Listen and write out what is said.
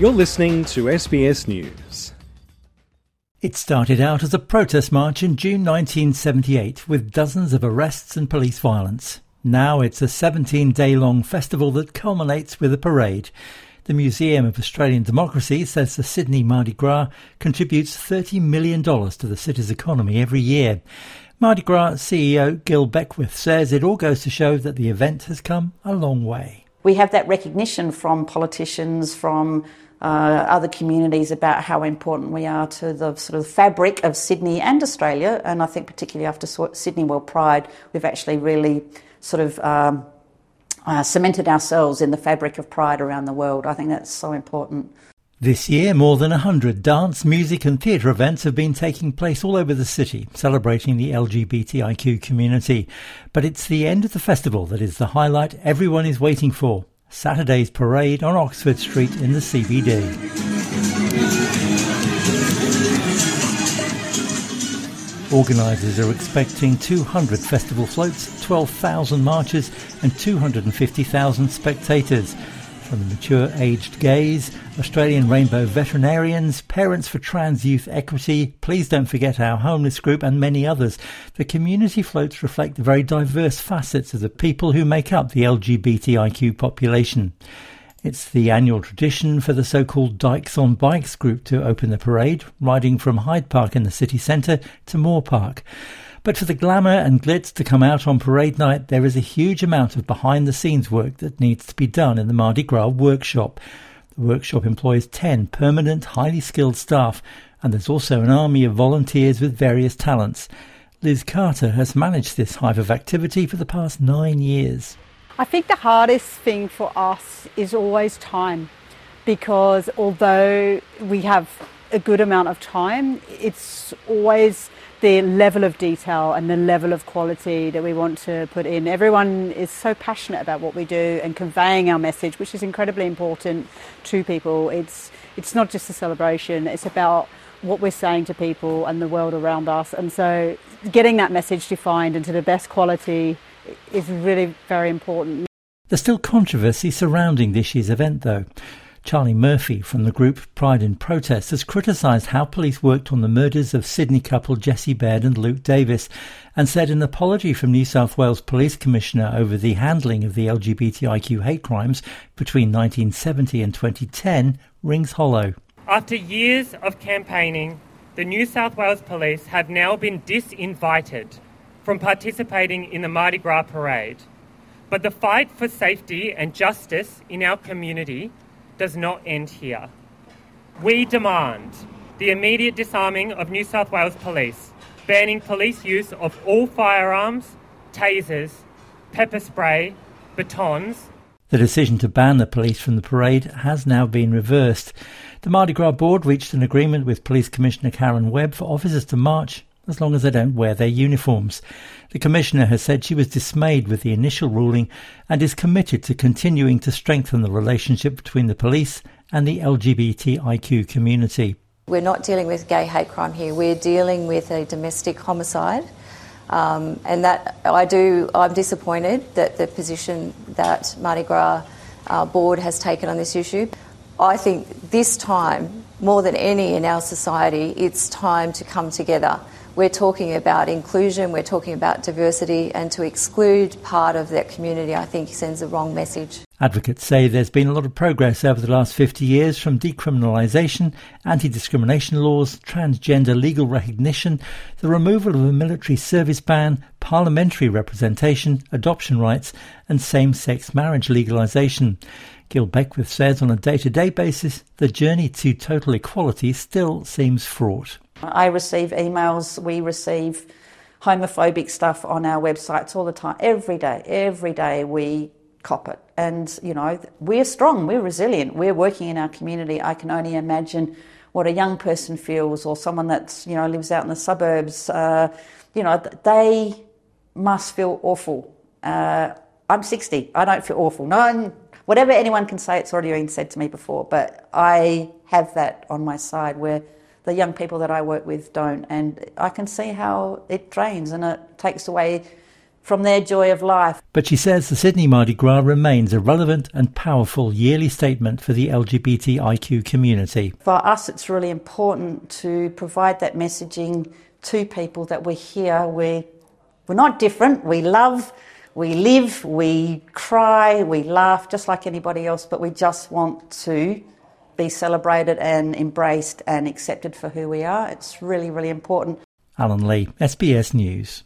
You're listening to SBS News. It started out as a protest march in June 1978 with dozens of arrests and police violence. Now it's a 17 day long festival that culminates with a parade. The Museum of Australian Democracy says the Sydney Mardi Gras contributes $30 million to the city's economy every year. Mardi Gras CEO Gil Beckwith says it all goes to show that the event has come a long way. We have that recognition from politicians, from uh, other communities about how important we are to the sort of fabric of Sydney and Australia. And I think, particularly after Sydney World Pride, we've actually really sort of um, uh, cemented ourselves in the fabric of pride around the world. I think that's so important. This year, more than 100 dance, music, and theatre events have been taking place all over the city, celebrating the LGBTIQ community. But it's the end of the festival that is the highlight everyone is waiting for Saturday's parade on Oxford Street in the CBD. Organisers are expecting 200 festival floats, 12,000 marchers, and 250,000 spectators from the mature aged gays, Australian Rainbow Veterinarians, Parents for Trans Youth Equity, Please Don't Forget Our Homeless Group, and many others. The community floats reflect the very diverse facets of the people who make up the LGBTIQ population. It's the annual tradition for the so-called Dykes on Bikes group to open the parade, riding from Hyde Park in the city centre to Moore Park. But for the glamour and glitz to come out on parade night, there is a huge amount of behind the scenes work that needs to be done in the Mardi Gras workshop. The workshop employs 10 permanent, highly skilled staff, and there's also an army of volunteers with various talents. Liz Carter has managed this hive of activity for the past nine years. I think the hardest thing for us is always time because although we have a good amount of time, it's always the level of detail and the level of quality that we want to put in. Everyone is so passionate about what we do and conveying our message, which is incredibly important to people. It's it's not just a celebration; it's about what we're saying to people and the world around us. And so, getting that message defined into the best quality is really very important. There's still controversy surrounding this year's event, though. Charlie Murphy from the group Pride in Protest has criticised how police worked on the murders of Sydney couple Jesse Baird and Luke Davies and said an apology from New South Wales Police Commissioner over the handling of the LGBTIQ hate crimes between 1970 and 2010 rings hollow. After years of campaigning, the New South Wales Police have now been disinvited from participating in the Mardi Gras parade. But the fight for safety and justice in our community does not end here. We demand the immediate disarming of New South Wales Police, banning police use of all firearms, tasers, pepper spray, batons. The decision to ban the police from the parade has now been reversed. The Mardi Gras board reached an agreement with Police Commissioner Karen Webb for officers to march as long as they don't wear their uniforms. The Commissioner has said she was dismayed with the initial ruling and is committed to continuing to strengthen the relationship between the police and the LGBTIQ community. We're not dealing with gay hate crime here, we're dealing with a domestic homicide. Um, and that I do, I'm disappointed that the position that Mardi Gras uh, board has taken on this issue. I think this time, more than any in our society, it's time to come together we're talking about inclusion, we're talking about diversity, and to exclude part of that community, I think, sends the wrong message. Advocates say there's been a lot of progress over the last 50 years from decriminalisation, anti discrimination laws, transgender legal recognition, the removal of a military service ban, parliamentary representation, adoption rights, and same sex marriage legalisation. Gil Beckwith says on a day to day basis, the journey to total equality still seems fraught. I receive emails, we receive homophobic stuff on our websites all the time. Every day, every day we cop it. And, you know, we're strong, we're resilient, we're working in our community. I can only imagine what a young person feels or someone that's, you know, lives out in the suburbs. Uh, you know, they must feel awful. Uh, I'm 60, I don't feel awful. No, whatever anyone can say, it's already been said to me before, but I have that on my side where the young people that I work with don't. And I can see how it drains and it takes away from their joy of life. But she says the Sydney Mardi Gras remains a relevant and powerful yearly statement for the LGBTIQ community. For us, it's really important to provide that messaging to people that we're here, we're, we're not different, we love, we live, we cry, we laugh just like anybody else, but we just want to be celebrated and embraced and accepted for who we are. It's really, really important. Alan Lee, SBS News.